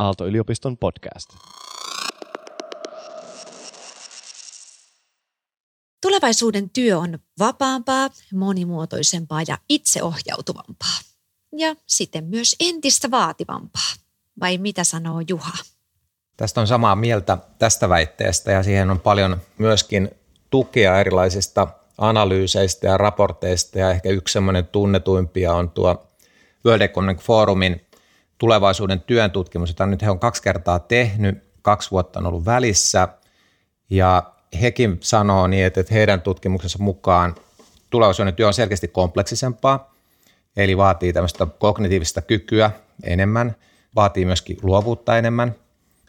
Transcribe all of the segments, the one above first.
Aalto-yliopiston podcast. Tulevaisuuden työ on vapaampaa, monimuotoisempaa ja itseohjautuvampaa. Ja sitten myös entistä vaativampaa. Vai mitä sanoo Juha? Tästä on samaa mieltä tästä väitteestä ja siihen on paljon myöskin tukea erilaisista analyyseistä ja raporteista ja ehkä yksi semmoinen tunnetuimpia on tuo World Economic Forumin tulevaisuuden työn tutkimus, jota nyt he on kaksi kertaa tehnyt, kaksi vuotta on ollut välissä. Ja hekin sanoo niin, että heidän tutkimuksensa mukaan tulevaisuuden työ on selkeästi kompleksisempaa, eli vaatii tämmöistä kognitiivista kykyä enemmän, vaatii myöskin luovuutta enemmän,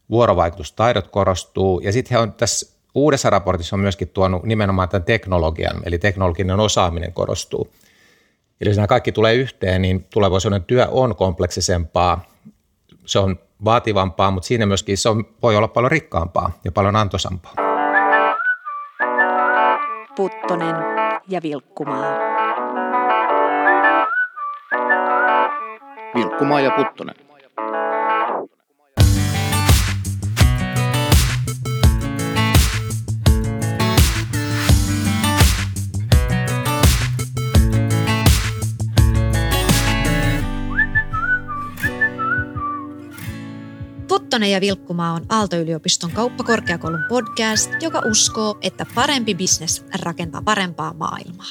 vuorovaikutustaidot korostuu. Ja sitten he on tässä uudessa raportissa on myöskin tuonut nimenomaan tämän teknologian, eli teknologinen osaaminen korostuu. Eli jos nämä kaikki tulee yhteen, niin tulevaisuuden työ on kompleksisempaa, se on vaativampaa, mutta siinä myöskin se on, voi olla paljon rikkaampaa ja paljon antoisampaa. Puttonen ja Vilkkumaa. Vilkkumaa ja Puttonen. Puttonen ja Vilkkumaa on Aalto-yliopiston kauppakorkeakoulun podcast, joka uskoo, että parempi bisnes rakentaa parempaa maailmaa.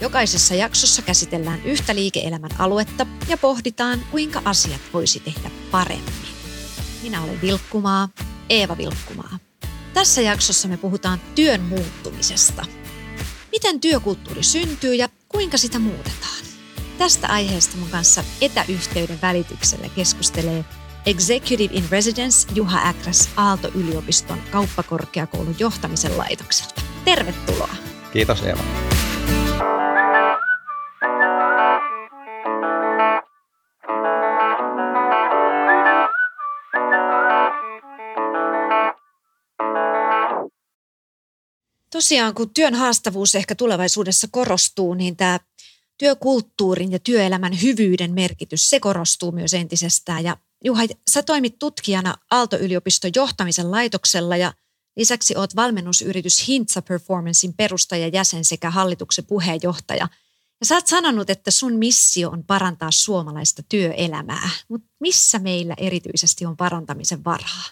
Jokaisessa jaksossa käsitellään yhtä liike-elämän aluetta ja pohditaan, kuinka asiat voisi tehdä paremmin. Minä olen Vilkkumaa, Eeva Vilkkumaa. Tässä jaksossa me puhutaan työn muuttumisesta. Miten työkulttuuri syntyy ja kuinka sitä muutetaan? Tästä aiheesta mun kanssa etäyhteyden välityksellä keskustelee Executive in Residence Juha Äkräs Aalto-yliopiston kauppakorkeakoulun johtamisen laitokselta. Tervetuloa. Kiitos Eeva. Tosiaan, kun työn haastavuus ehkä tulevaisuudessa korostuu, niin tämä työkulttuurin ja työelämän hyvyyden merkitys, se korostuu myös entisestään. Ja Juha, sä toimit tutkijana Aalto-yliopiston johtamisen laitoksella ja lisäksi oot valmennusyritys Hintsa Performancein perustaja jäsen sekä hallituksen puheenjohtaja. Ja sä oot sanonut, että sun missio on parantaa suomalaista työelämää, mutta missä meillä erityisesti on parantamisen varaa?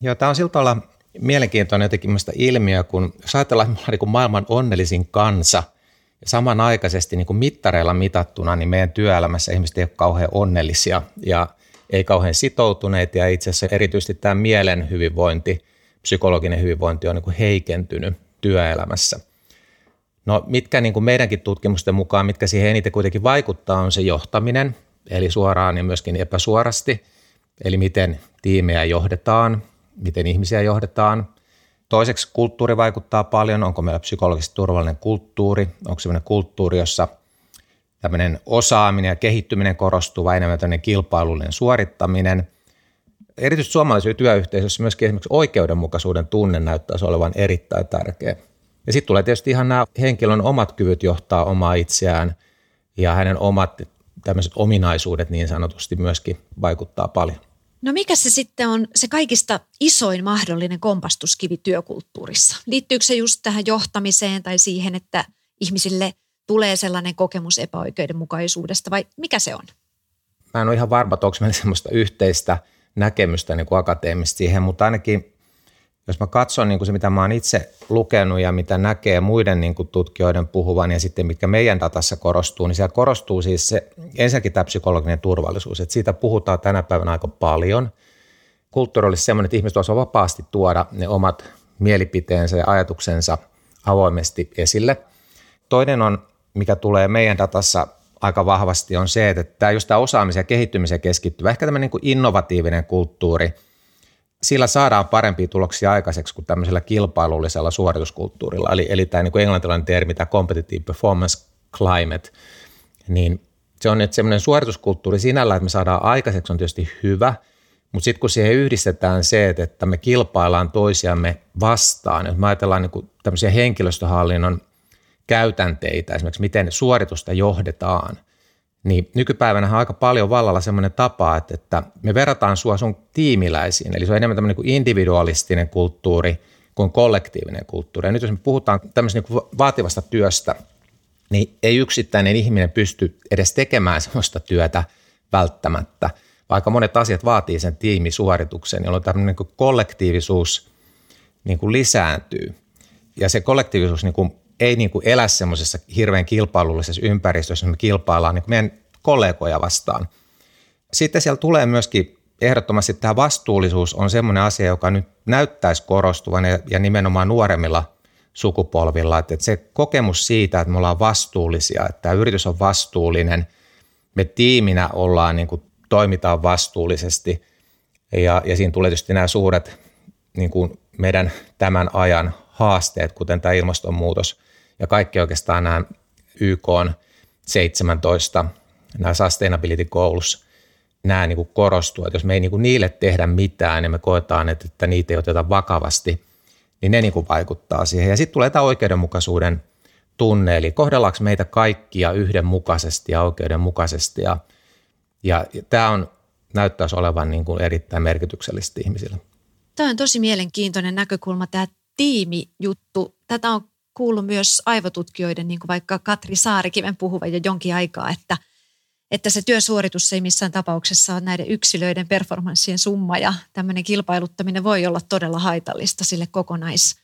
Joo, tämä on siltä olla mielenkiintoinen jotenkin ilmiö, kun jos ajatellaan, että me ollaan niin maailman onnellisin kansa – samanaikaisesti niin kuin mittareilla mitattuna, niin meidän työelämässä ihmiset ei ole kauhean onnellisia ja ei kauhean sitoutuneet ja itse asiassa erityisesti tämä mielen hyvinvointi, psykologinen hyvinvointi on niin kuin heikentynyt työelämässä. No mitkä niin kuin meidänkin tutkimusten mukaan, mitkä siihen eniten kuitenkin vaikuttaa, on se johtaminen, eli suoraan ja myöskin epäsuorasti, eli miten tiimejä johdetaan, miten ihmisiä johdetaan, Toiseksi kulttuuri vaikuttaa paljon, onko meillä psykologisesti turvallinen kulttuuri, onko sellainen kulttuuri, jossa tämmöinen osaaminen ja kehittyminen korostuu vai enemmän tämmöinen kilpailullinen suorittaminen. Erityisesti suomalaisessa työyhteisössä myöskin esimerkiksi oikeudenmukaisuuden tunne näyttäisi olevan erittäin tärkeä. Ja sitten tulee tietysti ihan nämä henkilön omat kyvyt johtaa omaa itseään ja hänen omat tämmöiset ominaisuudet niin sanotusti myöskin vaikuttaa paljon. No mikä se sitten on se kaikista isoin mahdollinen kompastuskivi työkulttuurissa? Liittyykö se just tähän johtamiseen tai siihen, että ihmisille tulee sellainen kokemus epäoikeudenmukaisuudesta vai mikä se on? Mä en ole ihan varma, että onko meillä sellaista yhteistä näkemystä niin kuin akateemista siihen, mutta ainakin jos mä katson niin kuin se, mitä mä oon itse lukenut ja mitä näkee muiden niin kuin tutkijoiden puhuvan ja sitten mitkä meidän datassa korostuu, niin siellä korostuu siis se ensinnäkin tämä psykologinen turvallisuus, että siitä puhutaan tänä päivänä aika paljon. Kulttuuri olisi sellainen, että ihmiset voisivat vapaasti tuoda ne omat mielipiteensä ja ajatuksensa avoimesti esille. Toinen on, mikä tulee meidän datassa aika vahvasti, on se, että tämä just tämä osaamisen ja kehittymisen keskittyvä, ehkä tämmöinen niin innovatiivinen kulttuuri – sillä saadaan parempia tuloksia aikaiseksi kuin tämmöisellä kilpailullisella suorituskulttuurilla. Eli, eli tämä niin englantilainen termi, tämä competitive performance climate, niin se on että semmoinen suorituskulttuuri sinällä, että me saadaan aikaiseksi on tietysti hyvä, mutta sitten kun siihen yhdistetään se, että me kilpaillaan toisiamme vastaan, jos me ajatellaan niin kuin tämmöisiä henkilöstöhallinnon käytänteitä, esimerkiksi miten suoritusta johdetaan, niin nykypäivänä on aika paljon vallalla semmoinen tapa, että, että me verrataan sua sun tiimiläisiin. Eli se on enemmän tämmöinen kuin individualistinen kulttuuri kuin kollektiivinen kulttuuri. Ja nyt jos me puhutaan tämmöisestä niin vaativasta työstä, niin ei yksittäinen ihminen pysty edes tekemään sellaista työtä välttämättä, vaikka monet asiat vaatii sen tiimisuorituksen, jolloin tämmöinen niin kollektiivisuus niin kuin lisääntyy. Ja se kollektiivisuus niin kuin ei niin kuin elä semmoisessa hirveän kilpailullisessa ympäristössä, me kilpaillaan niin meidän kollegoja vastaan. Sitten siellä tulee myöskin ehdottomasti tämä vastuullisuus on semmoinen asia, joka nyt näyttäisi korostuvan ja, ja nimenomaan nuoremmilla sukupolvilla, että, että se kokemus siitä, että me ollaan vastuullisia, että tämä yritys on vastuullinen, me tiiminä ollaan niin kuin, toimitaan vastuullisesti ja, ja siinä tulee tietysti nämä suuret niin kuin meidän tämän ajan haasteet, kuten tämä ilmastonmuutos ja kaikki oikeastaan nämä YK on 17, nämä sustainability goals, nämä niin kuin korostuu, että jos me ei niin kuin niille tehdä mitään niin me koetaan, että, että niitä ei oteta vakavasti, niin ne niin kuin vaikuttaa siihen. Ja sitten tulee tämä oikeudenmukaisuuden tunne, eli kohdellaanko meitä kaikkia yhdenmukaisesti ja oikeudenmukaisesti. Ja, ja, ja tämä on, näyttäisi olevan niin kuin erittäin merkityksellistä ihmisille. Tämä on tosi mielenkiintoinen näkökulma, tämä tiimijuttu. Tätä on kuullut myös aivotutkijoiden, niin kuin vaikka Katri Saarikiven puhuvan jo jonkin aikaa, että, että se työsuoritus ei missään tapauksessa ole näiden yksilöiden performanssien summa ja tämmöinen kilpailuttaminen voi olla todella haitallista sille kokonais,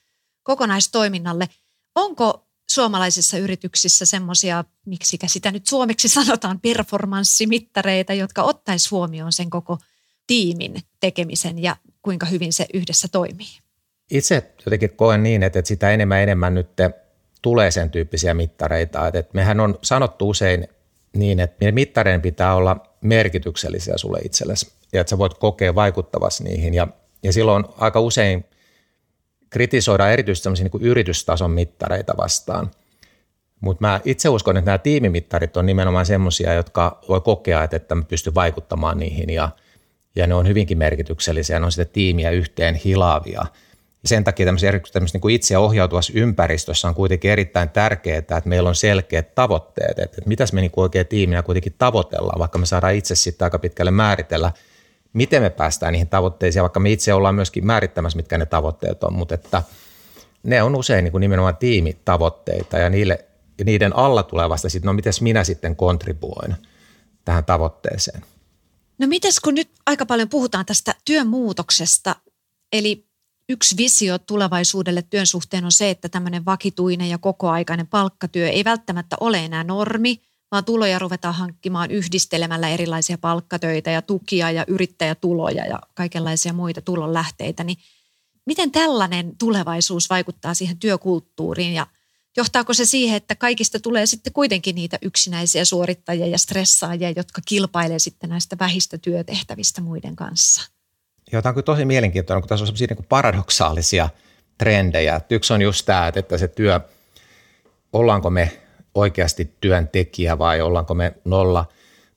kokonaistoiminnalle. Onko suomalaisissa yrityksissä semmoisia, miksi sitä nyt suomeksi sanotaan, performanssimittareita, jotka ottaisi huomioon sen koko tiimin tekemisen ja kuinka hyvin se yhdessä toimii? Itse jotenkin koen niin, että sitä enemmän enemmän nyt tulee sen tyyppisiä mittareita. Että mehän on sanottu usein niin, että mittareiden pitää olla merkityksellisiä sulle itsellesi ja että sä voit kokea vaikuttavasti niihin. Ja, ja silloin aika usein kritisoidaan erityisesti niin kuin yritystason mittareita vastaan. Mutta mä itse uskon, että nämä tiimimittarit on nimenomaan semmoisia, jotka voi kokea, että, että mä pystyn vaikuttamaan niihin ja, ja ne on hyvinkin merkityksellisiä, ne on sitä tiimiä yhteen hilaavia – sen takia tämmöisessä, tämmöisessä niin kuin itse ohjautuvassa ympäristössä on kuitenkin erittäin tärkeää, että meillä on selkeät tavoitteet, että, että mitäs me niin kuin oikein tiiminä kuitenkin tavoitellaan, vaikka me saadaan itse sitten aika pitkälle määritellä, miten me päästään niihin tavoitteisiin, vaikka me itse ollaan myöskin määrittämässä, mitkä ne tavoitteet on, mutta että ne on usein niin kuin nimenomaan tiimitavoitteita ja niille, niiden alla tulee vasta sitten, no miten minä sitten kontribuoin tähän tavoitteeseen. No mites kun nyt aika paljon puhutaan tästä työn muutoksesta, eli yksi visio tulevaisuudelle työn suhteen on se, että tämmöinen vakituinen ja kokoaikainen palkkatyö ei välttämättä ole enää normi, vaan tuloja ruvetaan hankkimaan yhdistelemällä erilaisia palkkatöitä ja tukia ja yrittäjätuloja ja kaikenlaisia muita tulonlähteitä. Niin miten tällainen tulevaisuus vaikuttaa siihen työkulttuuriin ja johtaako se siihen, että kaikista tulee sitten kuitenkin niitä yksinäisiä suorittajia ja stressaajia, jotka kilpailee sitten näistä vähistä työtehtävistä muiden kanssa? Ja tämä on kyllä tosi mielenkiintoinen, kun tässä on sellaisia niin paradoksaalisia trendejä. Että yksi on just tämä, että se työ, ollaanko me oikeasti työntekijä vai ollaanko me nolla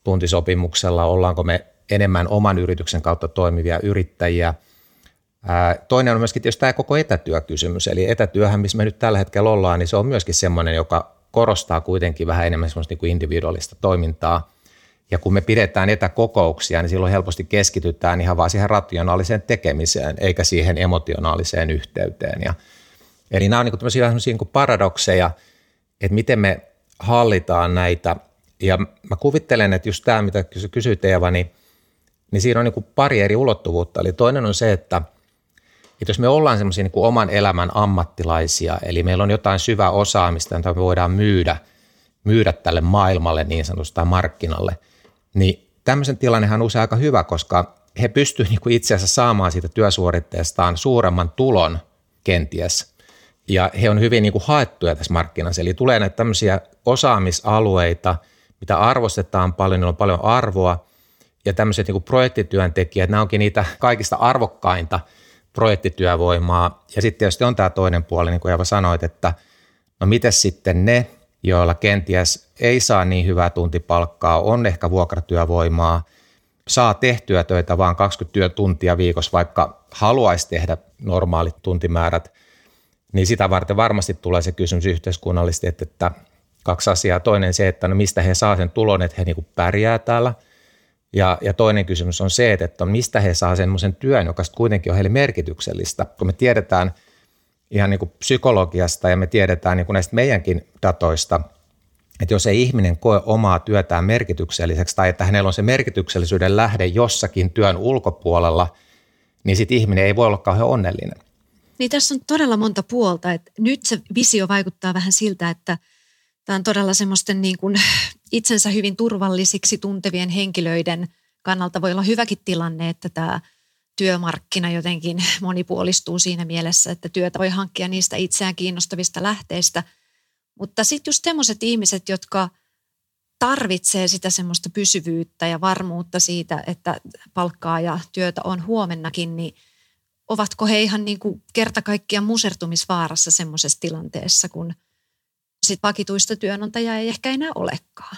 tuntisopimuksella, ollaanko me enemmän oman yrityksen kautta toimivia yrittäjiä. Toinen on myöskin tietysti tämä koko etätyökysymys, eli etätyöhän, missä me nyt tällä hetkellä ollaan, niin se on myöskin semmoinen, joka korostaa kuitenkin vähän enemmän semmoista niin kuin individuaalista toimintaa – ja kun me pidetään etäkokouksia, niin silloin helposti keskitytään ihan vaan siihen rationaaliseen tekemiseen, eikä siihen emotionaaliseen yhteyteen. Ja, eli nämä on niin tämmöisiä niin kuin paradokseja, että miten me hallitaan näitä. Ja mä kuvittelen, että just tämä, mitä kysyit Eeva, niin, niin siinä on niin kuin pari eri ulottuvuutta. Eli toinen on se, että, että jos me ollaan semmoisia niin oman elämän ammattilaisia, eli meillä on jotain syvää osaamista, jota me voidaan myydä, myydä tälle maailmalle niin sanotusti markkinalle – niin tämmöisen tilannehan on usein aika hyvä, koska he pystyvät niin itse asiassa saamaan siitä työsuoritteestaan suuremman tulon kenties. Ja he on hyvin niin kuin haettuja tässä markkinassa. Eli tulee näitä tämmöisiä osaamisalueita, mitä arvostetaan paljon, niillä on paljon arvoa. Ja tämmöiset niin kuin projektityöntekijät, nämä onkin niitä kaikista arvokkainta projektityövoimaa. Ja sitten tietysti on tämä toinen puoli, niin kuin Eva sanoit, että no miten sitten ne, joilla kenties ei saa niin hyvää tuntipalkkaa, on ehkä vuokratyövoimaa, saa tehtyä töitä vain 20 työtuntia viikossa, vaikka haluaisi tehdä normaalit tuntimäärät, niin sitä varten varmasti tulee se kysymys yhteiskunnallisesti, että, että, kaksi asiaa. Toinen se, että no mistä he saa sen tulon, että he niin pärjää täällä. Ja, ja toinen kysymys on se, että mistä he saa semmoisen työn, joka kuitenkin on heille merkityksellistä. Kun me tiedetään ihan niin kuin psykologiasta ja me tiedetään niin kuin näistä meidänkin datoista, että jos ei ihminen koe omaa työtään merkitykselliseksi tai että hänellä on se merkityksellisyyden lähde jossakin työn ulkopuolella, niin sitten ihminen ei voi olla kauhean onnellinen. Niin tässä on todella monta puolta. Että nyt se visio vaikuttaa vähän siltä, että tämä on todella semmoisten niin kuin itsensä hyvin turvallisiksi tuntevien henkilöiden kannalta voi olla hyväkin tilanne, että tämä työmarkkina jotenkin monipuolistuu siinä mielessä, että työtä voi hankkia niistä itseään kiinnostavista lähteistä. Mutta sitten just semmoiset ihmiset, jotka tarvitsee sitä semmoista pysyvyyttä ja varmuutta siitä, että palkkaa ja työtä on huomennakin, niin – ovatko he ihan niin kuin kerta kaikkiaan musertumisvaarassa semmoisessa tilanteessa, kun sit vakituista työnantajaa ei ehkä enää olekaan.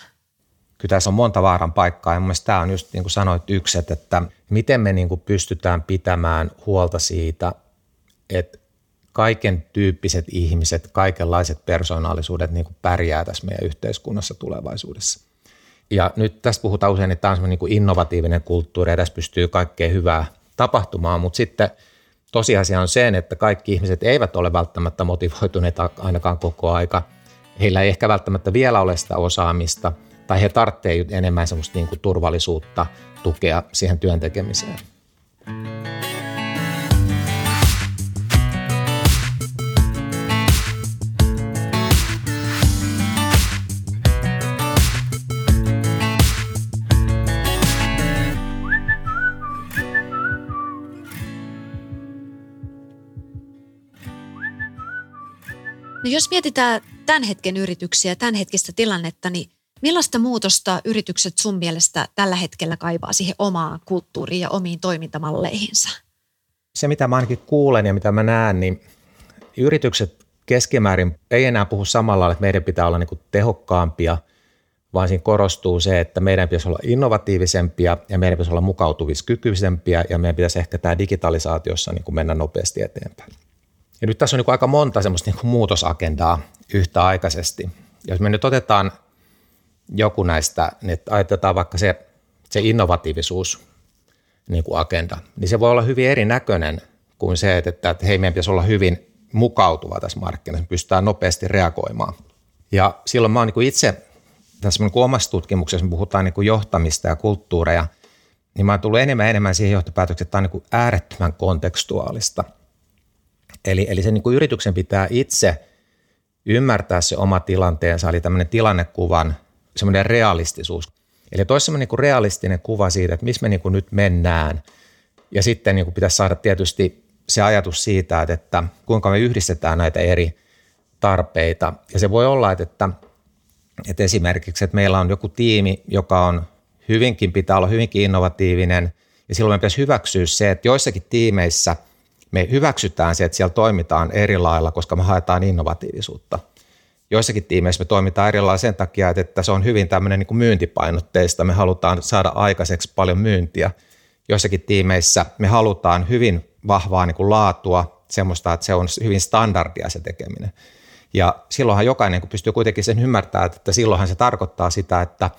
Kyllä tässä on monta vaaran paikkaa ja mielestäni tämä on just niin kuin sanoit yksi, että miten me niin kuin pystytään pitämään huolta siitä, että kaiken tyyppiset ihmiset, kaikenlaiset persoonallisuudet niin kuin pärjää tässä meidän yhteiskunnassa tulevaisuudessa. Ja nyt tästä puhutaan usein, että tämä on niin kuin innovatiivinen kulttuuri ja tässä pystyy kaikkea hyvää tapahtumaan, mutta sitten – tosiasia on se, että kaikki ihmiset eivät ole välttämättä motivoituneita ainakaan koko aika. Heillä ei ehkä välttämättä vielä ole sitä osaamista tai he tarvitsevat enemmän semmoista niin kuin turvallisuutta, tukea siihen työn tekemiseen. No jos mietitään tämän hetken yrityksiä, tämän hetkistä tilannetta, niin millaista muutosta yritykset sun mielestä tällä hetkellä kaipaa siihen omaan kulttuuriin ja omiin toimintamalleihinsa? Se, mitä mä ainakin kuulen ja mitä mä näen, niin yritykset keskimäärin ei enää puhu samalla lailla, että meidän pitää olla niin tehokkaampia, vaan siinä korostuu se, että meidän pitäisi olla innovatiivisempia ja meidän pitäisi olla mukautuviskykyisempiä ja meidän pitäisi ehkä tämä digitalisaatiossa niin kuin mennä nopeasti eteenpäin. Ja nyt tässä on niin aika monta semmoista niin muutosagendaa yhtäaikaisesti. Jos me nyt otetaan joku näistä, niin että ajatellaan vaikka se, se innovatiivisuus niin kuin agenda, niin se voi olla hyvin erinäköinen kuin se, että, että hei, meidän pitäisi olla hyvin mukautuva tässä markkinassa, pystytään nopeasti reagoimaan. Ja silloin mä oon niin itse tässä niin omassa tutkimuksessa, me puhutaan niin kuin johtamista ja kulttuureja, niin mä oon tullut enemmän enemmän siihen johtopäätökseen, että tämä on niin kuin äärettömän kontekstuaalista – Eli, eli sen niin kuin yrityksen pitää itse ymmärtää se oma tilanteensa, eli tämmöinen tilannekuvan, semmoinen realistisuus. Eli toisi semmoinen niin realistinen kuva siitä, että missä me niin kuin nyt mennään. Ja sitten niin kuin pitäisi saada tietysti se ajatus siitä, että kuinka me yhdistetään näitä eri tarpeita. Ja se voi olla, että, että esimerkiksi, että meillä on joku tiimi, joka on hyvinkin, pitää olla hyvinkin innovatiivinen, ja silloin me pitäisi hyväksyä se, että joissakin tiimeissä – me hyväksytään se, että siellä toimitaan eri lailla, koska me haetaan innovatiivisuutta. Joissakin tiimeissä me toimitaan eri lailla sen takia, että se on hyvin tämmöinen niin kuin myyntipainotteista. Me halutaan saada aikaiseksi paljon myyntiä. Joissakin tiimeissä me halutaan hyvin vahvaa niin kuin laatua, semmoista, että se on hyvin standardia se tekeminen. Ja silloinhan jokainen kun pystyy kuitenkin sen ymmärtämään, että silloinhan se tarkoittaa sitä, että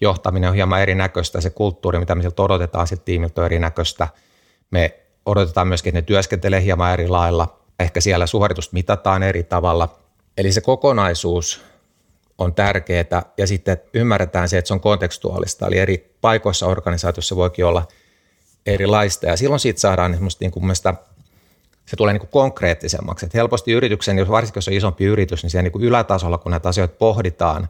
johtaminen on hieman erinäköistä, se kulttuuri, mitä me siltä odotetaan siltä tiimiltä on erinäköistä. Me odotetaan myöskin, että ne työskentelee hieman eri lailla. Ehkä siellä suoritusta mitataan eri tavalla. Eli se kokonaisuus on tärkeää ja sitten ymmärretään se, että se on kontekstuaalista. Eli eri paikoissa organisaatiossa voikin olla erilaista ja silloin siitä saadaan semmoista niin kuin se tulee niin kuin konkreettisemmaksi. Että helposti yrityksen, jos varsinkin jos on isompi yritys, niin siellä niin kuin ylätasolla, kun näitä asioita pohditaan,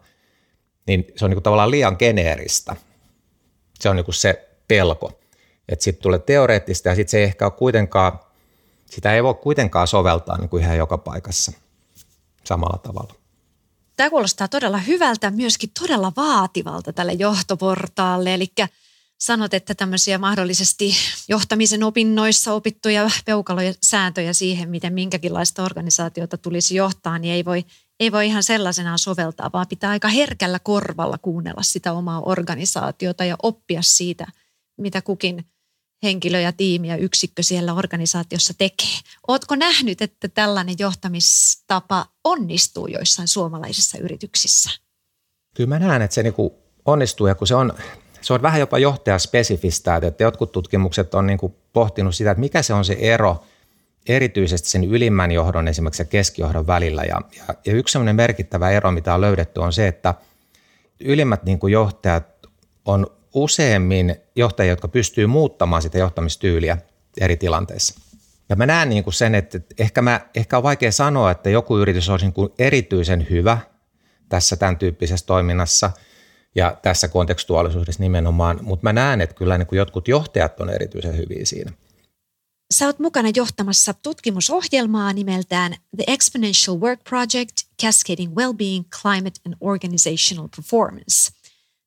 niin se on niin kuin tavallaan liian geneeristä. Se on niin kuin se pelko että sitten tulee teoreettista ja sitten se ei ehkä ole kuitenkaan, sitä ei voi kuitenkaan soveltaa niin kuin ihan joka paikassa samalla tavalla. Tämä kuulostaa todella hyvältä, myöskin todella vaativalta tälle johtoportaalle, eli sanot, että tämmöisiä mahdollisesti johtamisen opinnoissa opittuja peukaloja sääntöjä siihen, miten minkäkinlaista organisaatiota tulisi johtaa, niin ei voi, ei voi ihan sellaisenaan soveltaa, vaan pitää aika herkällä korvalla kuunnella sitä omaa organisaatiota ja oppia siitä, mitä kukin henkilö ja tiimi ja yksikkö siellä organisaatiossa tekee. Oletko nähnyt, että tällainen johtamistapa onnistuu joissain suomalaisissa yrityksissä? Kyllä mä näen, että se niin onnistuu ja kun se on, se on vähän jopa johtajaspesifistä, että jotkut tutkimukset on niin pohtinut sitä, että mikä se on se ero erityisesti sen ylimmän johdon esimerkiksi keskijohdon välillä. Ja, ja, ja yksi sellainen merkittävä ero, mitä on löydetty, on se, että ylimmät niin kuin johtajat on useammin johtajia, jotka pystyy muuttamaan sitä johtamistyyliä eri tilanteissa. Ja mä näen niin kuin sen, että ehkä, mä, ehkä on vaikea sanoa, että joku yritys olisi niin kuin erityisen hyvä tässä tämän tyyppisessä toiminnassa ja tässä kontekstuaalisuudessa nimenomaan, mutta mä näen, että kyllä niin kuin jotkut johtajat on erityisen hyviä siinä. Sä oot mukana johtamassa tutkimusohjelmaa nimeltään The Exponential Work Project Cascading Wellbeing, Climate and Organizational Performance.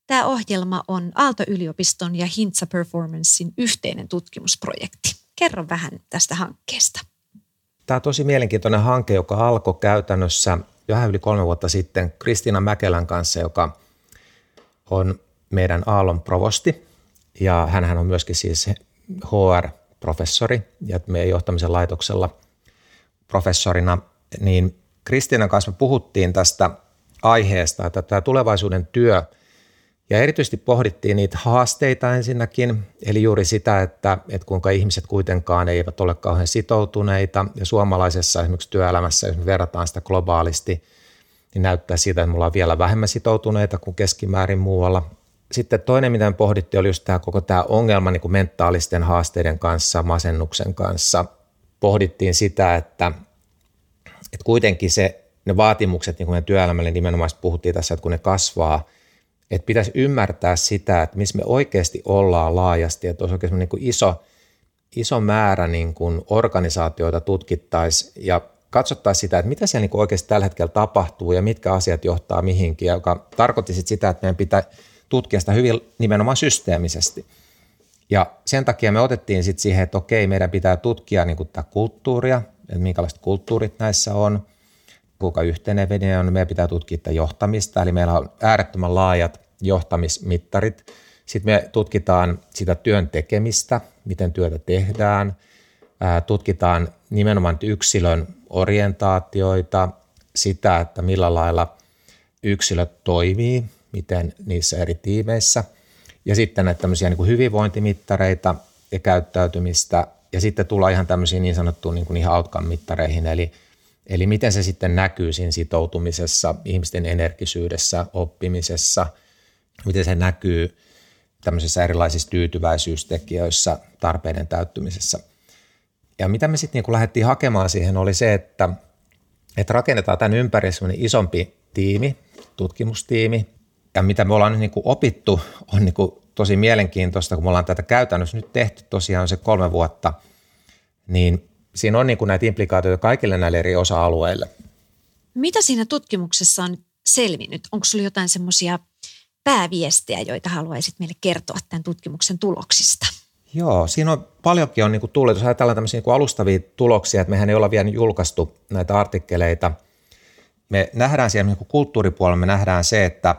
Tämä ohjelma on Aalto-yliopiston ja Hintsa Performancein yhteinen tutkimusprojekti. Kerro vähän tästä hankkeesta. Tämä on tosi mielenkiintoinen hanke, joka alkoi käytännössä jo vähän yli kolme vuotta sitten Kristiina Mäkelän kanssa, joka on meidän Aallon provosti. Ja hän on myöskin siis HR-professori ja meidän johtamisen laitoksella professorina. Niin Kristiinan kanssa me puhuttiin tästä aiheesta, että tämä tulevaisuuden työ – ja erityisesti pohdittiin niitä haasteita ensinnäkin, eli juuri sitä, että, että kuinka ihmiset kuitenkaan eivät ole kauhean sitoutuneita. Ja suomalaisessa esimerkiksi työelämässä, jos me verrataan sitä globaalisti, niin näyttää siitä, että mulla on vielä vähemmän sitoutuneita kuin keskimäärin muualla. Sitten toinen, mitä me pohdittiin, oli just tämä koko tämä ongelma niin kuin mentaalisten haasteiden kanssa, masennuksen kanssa. Pohdittiin sitä, että, että kuitenkin se, ne vaatimukset niin kuin meidän työelämälle nimenomaan puhuttiin tässä, että kun ne kasvaa – että pitäisi ymmärtää sitä, että missä me oikeasti ollaan laajasti, että olisi oikeasti niin kuin iso, iso määrä niin kuin organisaatioita tutkittaisiin ja katsottaisiin sitä, että mitä siellä niin kuin oikeasti tällä hetkellä tapahtuu ja mitkä asiat johtaa mihinkin, joka tarkoitti sitä, että meidän pitää tutkia sitä hyvin nimenomaan systeemisesti. Ja sen takia me otettiin sitten siihen, että okei, meidän pitää tutkia niin kuin tätä kulttuuria, että minkälaiset kulttuurit näissä on – kuinka yhtenevinen on, meidän pitää tutkia tätä johtamista, eli meillä on äärettömän laajat johtamismittarit. Sitten me tutkitaan sitä työn tekemistä, miten työtä tehdään, tutkitaan nimenomaan yksilön orientaatioita, sitä, että millä lailla yksilöt toimii, miten niissä eri tiimeissä, ja sitten näitä tämmöisiä niin kuin hyvinvointimittareita ja käyttäytymistä, ja sitten tullaan ihan tämmöisiin niin sanottuun niin kuin ihan outcome-mittareihin, eli – Eli miten se sitten näkyy siinä sitoutumisessa, ihmisten energisyydessä, oppimisessa, miten se näkyy tämmöisissä erilaisissa tyytyväisyystekijöissä, tarpeiden täyttymisessä. Ja mitä me sitten niin lähdettiin hakemaan siihen oli se, että, että rakennetaan tämän ympärille semmoinen isompi tiimi, tutkimustiimi, ja mitä me ollaan nyt niin opittu on niin tosi mielenkiintoista, kun me ollaan tätä käytännössä nyt tehty tosiaan se kolme vuotta, niin siinä on niin kuin näitä implikaatioita kaikille näille eri osa-alueille. Mitä siinä tutkimuksessa on selvinnyt? Onko sinulla jotain semmoisia pääviestejä, joita haluaisit meille kertoa tämän tutkimuksen tuloksista? Joo, siinä on paljonkin on niin kuin tullut, jos ajatellaan tämmöisiä niin kuin alustavia tuloksia, että mehän ei olla vielä julkaistu näitä artikkeleita. Me nähdään siellä niin kuin kulttuuripuolella, me nähdään se, että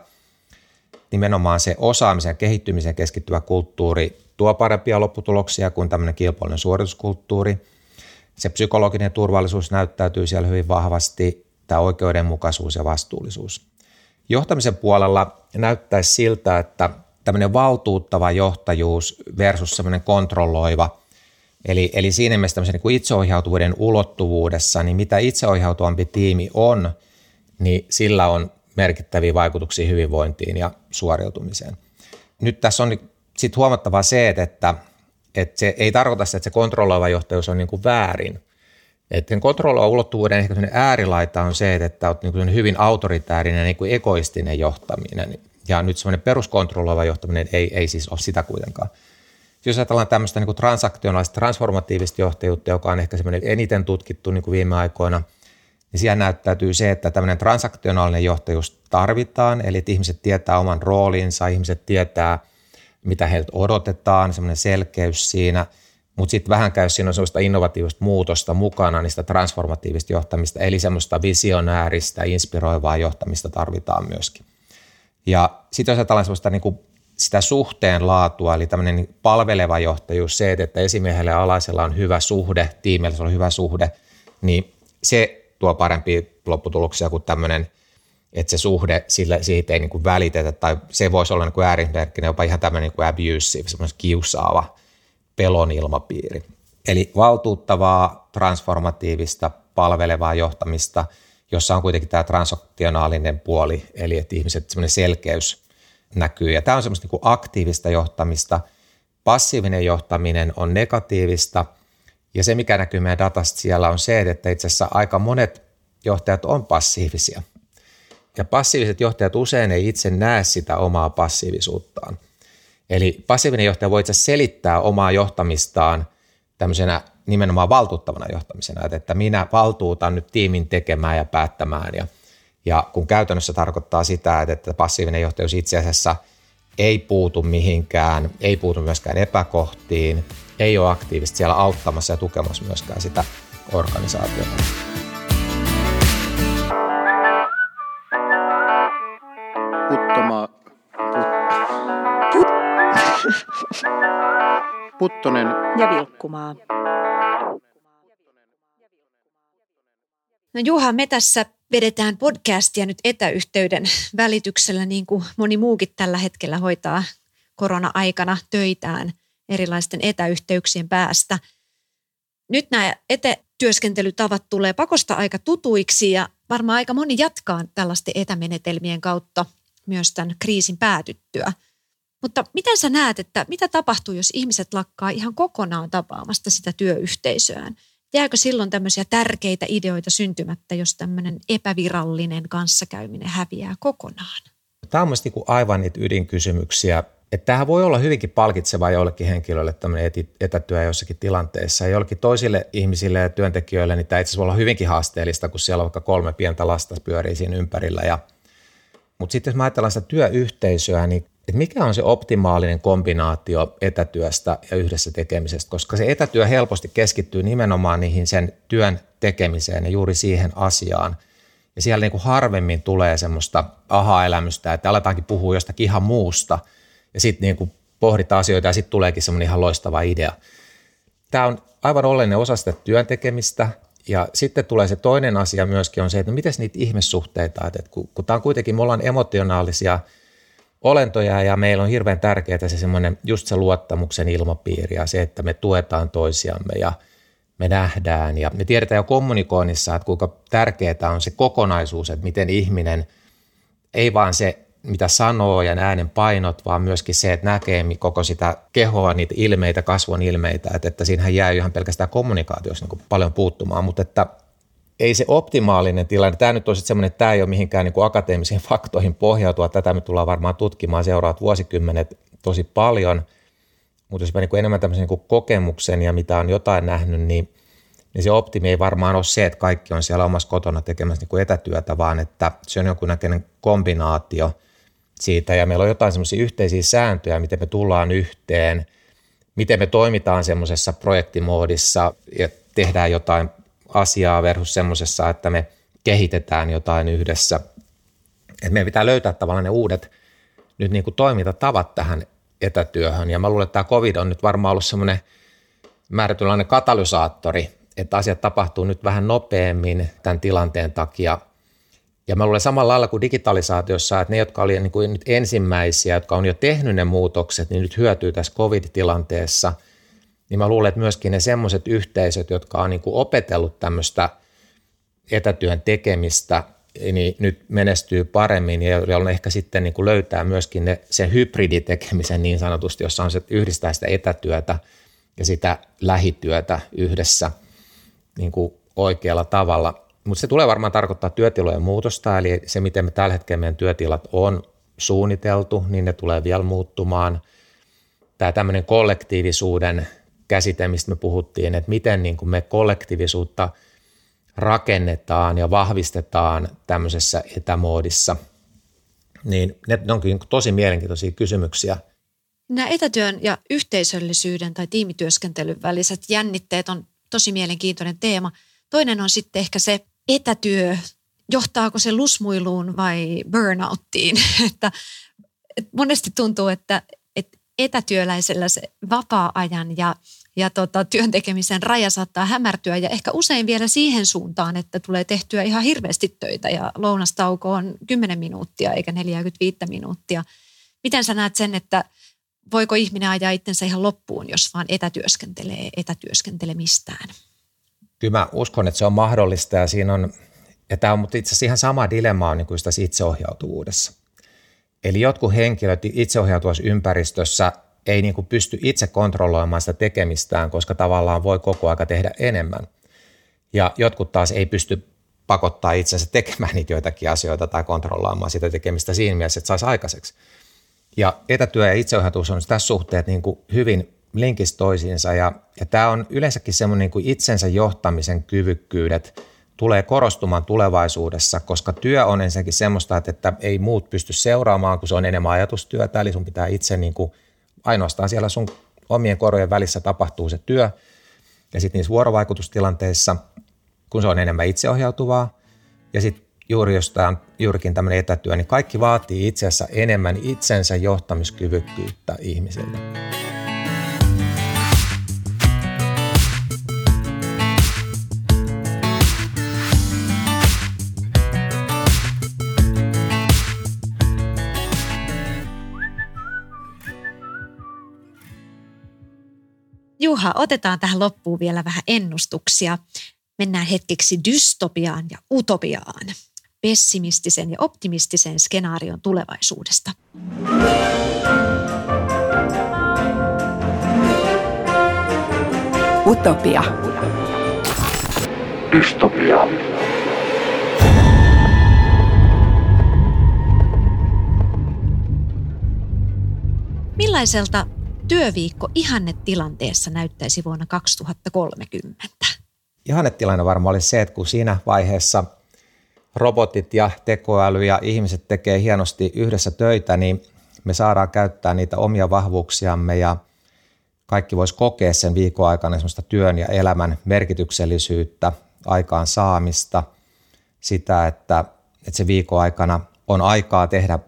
nimenomaan se osaamisen kehittymisen keskittyvä kulttuuri tuo parempia lopputuloksia kuin tämmöinen kilpailun suorituskulttuuri – se psykologinen turvallisuus näyttäytyy siellä hyvin vahvasti, tämä oikeudenmukaisuus ja vastuullisuus. Johtamisen puolella näyttäisi siltä, että tämmöinen valtuuttava johtajuus versus semmoinen kontrolloiva, eli, eli siinä mielessä tämmöisen niin itseohjautuvuuden ulottuvuudessa, niin mitä itseohjautuvampi tiimi on, niin sillä on merkittäviä vaikutuksia hyvinvointiin ja suoriutumiseen. Nyt tässä on sitten huomattava se, että että se ei tarkoita sitä, että se kontrolloiva johtajuus on niin kuin väärin. Että sen kontrolloiva ulottuvuuden ehkä äärilaita on se, että olet niin hyvin autoritäärinen, niin kuin egoistinen johtaminen. Ja nyt semmoinen peruskontrolloiva johtaminen ei, ei siis ole sitä kuitenkaan. Jos ajatellaan tämmöistä niin transaktionaalista, transformatiivista johtajuutta, joka on ehkä semmoinen eniten tutkittu niin kuin viime aikoina, niin siellä näyttäytyy se, että tämmöinen transaktionaalinen johtajuus tarvitaan, eli että ihmiset tietää oman roolinsa, ihmiset tietää – mitä heiltä odotetaan, semmoinen selkeys siinä, mutta sitten vähän käy siinä on semmoista innovatiivista muutosta mukana, sitä transformatiivista johtamista, eli semmoista visionääristä, inspiroivaa johtamista tarvitaan myöskin. Ja sitten jos ajatellaan semmoista niin sitä suhteen laatua, eli tämmöinen palveleva johtajuus, se, että esimiehelle ja alaisella on hyvä suhde, tiimillä on hyvä suhde, niin se tuo parempia lopputuloksia kuin tämmöinen että se suhde sille, siitä ei niin kuin välitetä tai se voisi olla niin äärimerkkinen jopa ihan tämmöinen niin kuin abusive, semmoinen kiusaava pelon ilmapiiri. Eli valtuuttavaa, transformatiivista, palvelevaa johtamista, jossa on kuitenkin tämä transaktionaalinen puoli, eli että ihmiset semmoinen selkeys näkyy. Ja tämä on semmoista niin kuin aktiivista johtamista. Passiivinen johtaminen on negatiivista, ja se mikä näkyy meidän datasta siellä on se, että itse asiassa aika monet johtajat on passiivisia. Ja passiiviset johtajat usein ei itse näe sitä omaa passiivisuuttaan. Eli passiivinen johtaja voi itse selittää omaa johtamistaan tämmöisenä nimenomaan valtuuttavana johtamisena, että minä valtuutan nyt tiimin tekemään ja päättämään. Ja, ja kun käytännössä tarkoittaa sitä, että passiivinen johtajuus itse asiassa ei puutu mihinkään, ei puutu myöskään epäkohtiin, ei ole aktiivisesti siellä auttamassa ja tukemassa myöskään sitä organisaatiota. Puttoma, put, Puttonen ja Vilkkumaa. No Juha, me tässä vedetään podcastia nyt etäyhteyden välityksellä, niin kuin moni muukin tällä hetkellä hoitaa korona-aikana töitään erilaisten etäyhteyksien päästä. Nyt nämä etätyöskentelytavat tulee pakosta aika tutuiksi ja varmaan aika moni jatkaa tällaisten etämenetelmien kautta myös tämän kriisin päätyttyä. Mutta miten sä näet, että mitä tapahtuu, jos ihmiset lakkaa ihan kokonaan tapaamasta sitä työyhteisöään? Jääkö silloin tämmöisiä tärkeitä ideoita syntymättä, jos tämmöinen epävirallinen kanssakäyminen häviää kokonaan? Tämä on mielestäni niin aivan niitä ydinkysymyksiä. Että tämähän voi olla hyvinkin palkitsevaa jollekin henkilölle tämmöinen etätyö jossakin tilanteessa. Ja jollekin toisille ihmisille ja työntekijöille niin tämä itse asiassa voi olla hyvinkin haasteellista, kun siellä on vaikka kolme pientä lasta pyörii siinä ympärillä. Ja, mutta sitten jos mä ajatellaan sitä työyhteisöä, niin että mikä on se optimaalinen kombinaatio etätyöstä ja yhdessä tekemisestä, koska se etätyö helposti keskittyy nimenomaan niihin sen työn tekemiseen ja juuri siihen asiaan. Ja siellä niin kuin harvemmin tulee semmoista aha-elämystä, että aletaankin puhua jostakin ihan muusta ja sitten niin kuin pohditaan asioita ja sitten tuleekin semmoinen ihan loistava idea. Tämä on aivan oleellinen osa sitä työn tekemistä ja sitten tulee se toinen asia myöskin on se, että no miten niitä ihmissuhteita, että kun, kun tämä on kuitenkin, me ollaan emotionaalisia – olentoja ja meillä on hirveän tärkeää se semmoinen just se luottamuksen ilmapiiri ja se, että me tuetaan toisiamme ja me nähdään. Ja me tiedetään jo kommunikoinnissa, että kuinka tärkeää on se kokonaisuus, että miten ihminen, ei vaan se mitä sanoo ja äänen painot, vaan myöskin se, että näkee koko sitä kehoa, niitä ilmeitä, kasvon ilmeitä, että, että siinähän jää ihan pelkästään kommunikaatiossa niin paljon puuttumaan, mutta että ei se optimaalinen tilanne, tämä nyt on semmoinen, että tämä ei ole mihinkään niin kuin akateemisiin faktoihin pohjautua, tätä me tullaan varmaan tutkimaan seuraavat vuosikymmenet tosi paljon, mutta jos mä niin enemmän tämmöisen niin kokemuksen ja mitä on jotain nähnyt, niin, niin se optimi ei varmaan ole se, että kaikki on siellä omassa kotona tekemässä niin kuin etätyötä, vaan että se on jonkunnäköinen kombinaatio siitä ja meillä on jotain semmoisia yhteisiä sääntöjä, miten me tullaan yhteen, miten me toimitaan semmoisessa projektimoodissa ja tehdään jotain asiaa versus semmoisessa, että me kehitetään jotain yhdessä. Et meidän pitää löytää tavallaan ne uudet nyt niin kuin toimintatavat tähän etätyöhön. Ja mä luulen, että tämä COVID on nyt varmaan ollut semmoinen määrätynlainen katalysaattori, että asiat tapahtuu nyt vähän nopeammin tämän tilanteen takia. Ja mä luulen samalla lailla kuin digitalisaatiossa, että ne, jotka olivat niin nyt ensimmäisiä, jotka on jo tehnyt ne muutokset, niin nyt hyötyy tässä COVID-tilanteessa – niin mä luulen, että myöskin ne semmoiset yhteisöt, jotka on niin kuin opetellut tämmöistä etätyön tekemistä, niin nyt menestyy paremmin ja joilla ehkä sitten niin kuin löytää myöskin ne, sen hybriditekemisen niin sanotusti, jossa on se, yhdistää sitä etätyötä ja sitä lähityötä yhdessä niin kuin oikealla tavalla. Mutta se tulee varmaan tarkoittaa työtilojen muutosta, eli se miten me tällä hetkellä meidän työtilat on suunniteltu, niin ne tulee vielä muuttumaan. Tämä tämmöinen kollektiivisuuden käsite, mistä me puhuttiin, että miten niin kuin me kollektiivisuutta rakennetaan ja vahvistetaan tämmöisessä etämoodissa, niin ne onkin tosi mielenkiintoisia kysymyksiä. Nämä etätyön ja yhteisöllisyyden tai tiimityöskentelyn väliset jännitteet on tosi mielenkiintoinen teema. Toinen on sitten ehkä se etätyö, johtaako se lusmuiluun vai burnouttiin. että, että monesti tuntuu, että, etätyöläisellä se vapaa-ajan ja, ja tota, työn tekemisen raja saattaa hämärtyä ja ehkä usein vielä siihen suuntaan, että tulee tehtyä ihan hirveästi töitä ja lounastauko on 10 minuuttia eikä 45 minuuttia. Miten sä näet sen, että voiko ihminen ajaa itsensä ihan loppuun, jos vaan etätyöskentelee etätyöskentelemistään? Kyllä mä uskon, että se on mahdollista ja siinä on, ja tämä on mutta itse asiassa ihan sama dilemma on niin kuin tässä itseohjautuvuudessa. Eli jotkut henkilöt itseohjautuvassa ympäristössä ei niin kuin pysty itse kontrolloimaan sitä tekemistään, koska tavallaan voi koko aika tehdä enemmän. Ja jotkut taas ei pysty pakottaa itsensä tekemään niitä joitakin asioita tai kontrolloimaan sitä tekemistä siinä mielessä, että saisi aikaiseksi. Ja etätyö ja itseohjautuvuus on tässä suhteet niin kuin hyvin linkissä toisiinsa ja, ja tämä on yleensäkin semmoinen kuin itsensä johtamisen kyvykkyydet tulee korostumaan tulevaisuudessa, koska työ on ensinnäkin semmoista, että, että ei muut pysty seuraamaan, kun se on enemmän ajatustyötä, eli sun pitää itse niin kuin, ainoastaan siellä sun omien korojen välissä tapahtuu se työ. Ja sitten niissä vuorovaikutustilanteissa, kun se on enemmän itseohjautuvaa. Ja sitten juuri jos tämä on juurikin tämmöinen etätyö, niin kaikki vaatii itse asiassa enemmän itsensä johtamiskyvykkyyttä ihmisiltä. Juha, otetaan tähän loppuun vielä vähän ennustuksia. Mennään hetkeksi dystopiaan ja utopiaan. Pessimistisen ja optimistisen skenaarion tulevaisuudesta. Utopia. Dystopia. Millaiselta työviikko ihannetilanteessa näyttäisi vuonna 2030? Ihannetilanne varmaan olisi se, että kun siinä vaiheessa robotit ja tekoäly ja ihmiset tekee hienosti yhdessä töitä, niin me saadaan käyttää niitä omia vahvuuksiamme ja kaikki voisi kokea sen viikon aikana semmoista työn ja elämän merkityksellisyyttä, aikaan saamista, sitä, että, että se viikon aikana on aikaa tehdä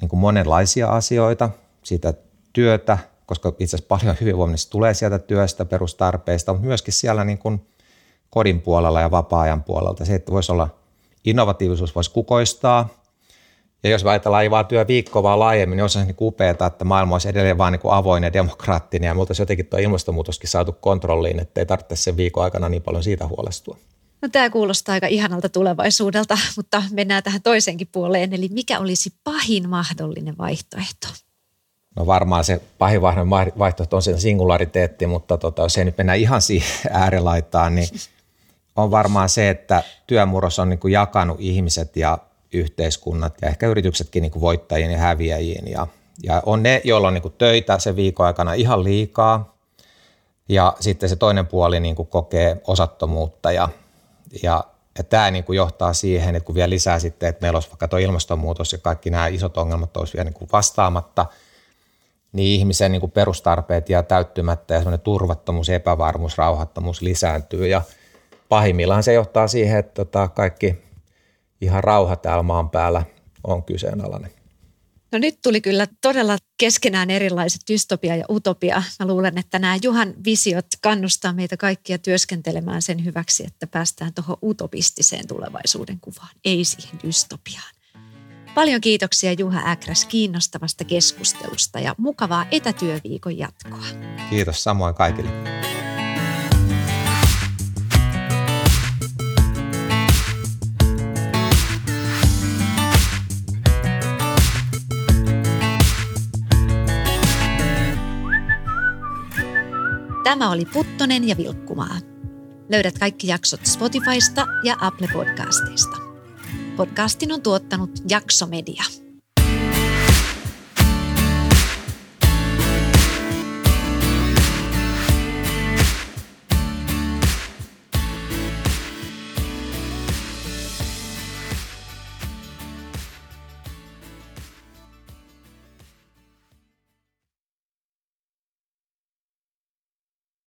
niin kuin monenlaisia asioita, sitä työtä, koska itse asiassa paljon hyvinvoinnista tulee sieltä työstä, perustarpeista, mutta myöskin siellä niin kuin kodin puolella ja vapaa-ajan puolelta. Se, että voisi olla innovatiivisuus, voisi kukoistaa. Ja jos ajatellaan ei vaan työviikkoa, vaan laajemmin, niin olisi niin upeaa, että maailma olisi edelleen vaan niin kuin avoin ja demokraattinen ja me oltaisiin jotenkin tuo ilmastonmuutoskin saatu kontrolliin, että ei tarvitse sen viikon aikana niin paljon siitä huolestua. No, tämä kuulostaa aika ihanalta tulevaisuudelta, mutta mennään tähän toiseenkin puoleen. Eli mikä olisi pahin mahdollinen vaihtoehto? No varmaan se pahin vaihtoehto on se singulariteetti, mutta tota, jos ei nyt mennä ihan siihen äärelaitaan, niin on varmaan se, että työmurros on niin kuin jakanut ihmiset ja yhteiskunnat ja ehkä yrityksetkin niin kuin voittajiin ja häviäjiin. Ja, ja on ne, joilla on niin kuin töitä se viikon aikana ihan liikaa ja sitten se toinen puoli niin kuin kokee osattomuutta ja, ja, ja tämä niin kuin johtaa siihen, että kun vielä lisää sitten, että meillä olisi vaikka tuo ilmastonmuutos ja kaikki nämä isot ongelmat olisi vielä niin kuin vastaamatta – niin ihmisen niin kuin perustarpeet jää täyttymättä ja semmoinen turvattomuus, epävarmuus, rauhattomuus lisääntyy ja pahimmillaan se johtaa siihen, että tota kaikki ihan rauha täällä maan päällä on kyseenalainen. No nyt tuli kyllä todella keskenään erilaiset dystopia ja utopia. Mä luulen, että nämä Juhan visiot kannustaa meitä kaikkia työskentelemään sen hyväksi, että päästään tuohon utopistiseen tulevaisuuden kuvaan, ei siihen dystopiaan. Paljon kiitoksia Juha Äkräs kiinnostavasta keskustelusta ja mukavaa etätyöviikon jatkoa. Kiitos samoin kaikille. Tämä oli Puttonen ja Vilkkumaa. Löydät kaikki jaksot Spotifysta ja Apple Podcastista. Podcastin on tuottanut Jakso Media.